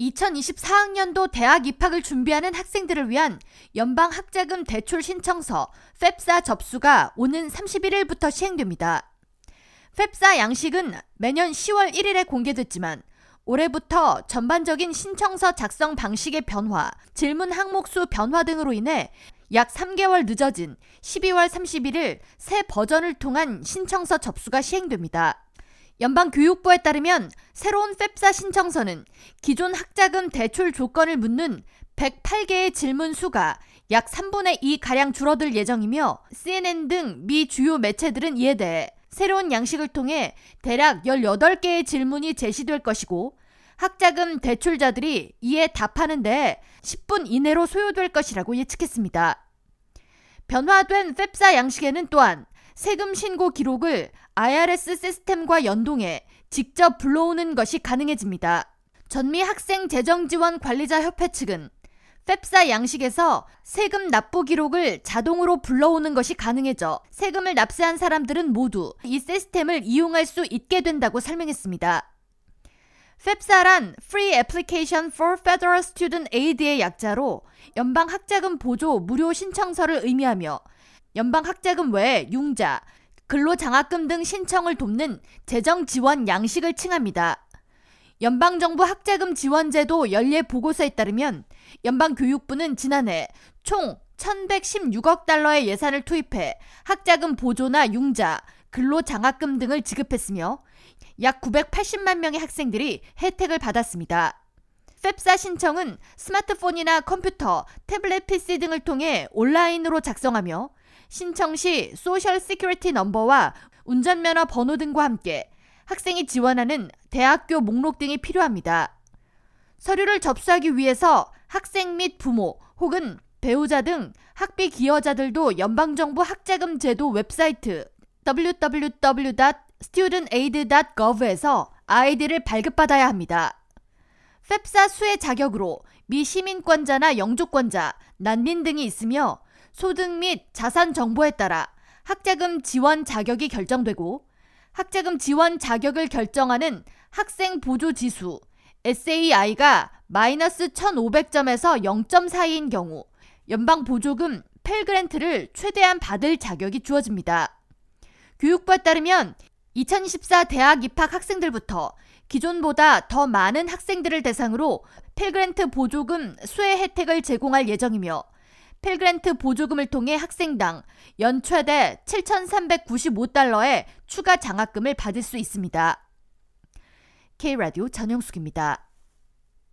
2024학년도 대학 입학을 준비하는 학생들을 위한 연방 학자금 대출 신청서 펩사 접수가 오는 31일부터 시행됩니다. 펩사 양식은 매년 10월 1일에 공개됐지만 올해부터 전반적인 신청서 작성 방식의 변화, 질문 항목 수 변화 등으로 인해 약 3개월 늦어진 12월 31일 새 버전을 통한 신청서 접수가 시행됩니다. 연방교육부에 따르면 새로운 펩사 신청서는 기존 학자금 대출 조건을 묻는 108개의 질문 수가 약 3분의 2가량 줄어들 예정이며 CNN 등 미 주요 매체들은 이에 대해 새로운 양식을 통해 대략 18개의 질문이 제시될 것이고 학자금 대출자들이 이에 답하는데 10분 이내로 소요될 것이라고 예측했습니다. 변화된 펩사 양식에는 또한 세금 신고 기록을 IRS 시스템과 연동해 직접 불러오는 것이 가능해집니다. 전미 학생 재정 지원 관리자 협회 측은 펩사 양식에서 세금 납부 기록을 자동으로 불러오는 것이 가능해져 세금을 납세한 사람들은 모두 이 시스템을 이용할 수 있게 된다고 설명했습니다. 펩사란 Free Application for Federal Student Aid의 약자로 연방 학자금 보조 무료 신청서를 의미하며 연방 학자금 외에 융자, 근로장학금 등 신청을 돕는 재정 지원 양식을 칭합니다. 연방정부 학자금 지원제도 연례 보고서에 따르면 연방교육부는 지난해 총 1116억 달러의 예산을 투입해 학자금 보조나 융자, 근로장학금 등을 지급했으며 약 980만 명의 학생들이 혜택을 받았습니다. 펩사 신청은 스마트폰이나 컴퓨터, 태블릿 PC 등을 통해 온라인으로 작성하며 신청 시 Social Security number와 운전면허 번호 등과 함께 학생이 지원하는 대학교 목록 등이 필요합니다. 서류를 접수하기 위해서 학생 및 부모 혹은 배우자 등 학비 기여자들도 연방정부 학자금 제도 웹사이트 www.studentaid.gov에서 아이디를 발급받아야 합니다. FAFSA 수혜 자격으로 미 시민권자나 영주권자, 난민 등이 있으며 소득 및 자산 정보에 따라 학자금 지원 자격이 결정되고 학자금 지원 자격을 결정하는 학생 보조 지수 SAI가 마이너스 1500점에서 0.42인 경우 연방 보조금 펠그랜트를 최대한 받을 자격이 주어집니다. 교육부에 따르면 2024 대학 입학 학생들부터 기존보다 더 많은 학생들을 대상으로 펠그랜트 보조금 수혜 혜택을 제공할 예정이며 펠그랜트 보조금을 통해 학생당 연 최대 7,395달러의 추가 장학금을 받을 수 있습니다. K라디오 전영숙입니다.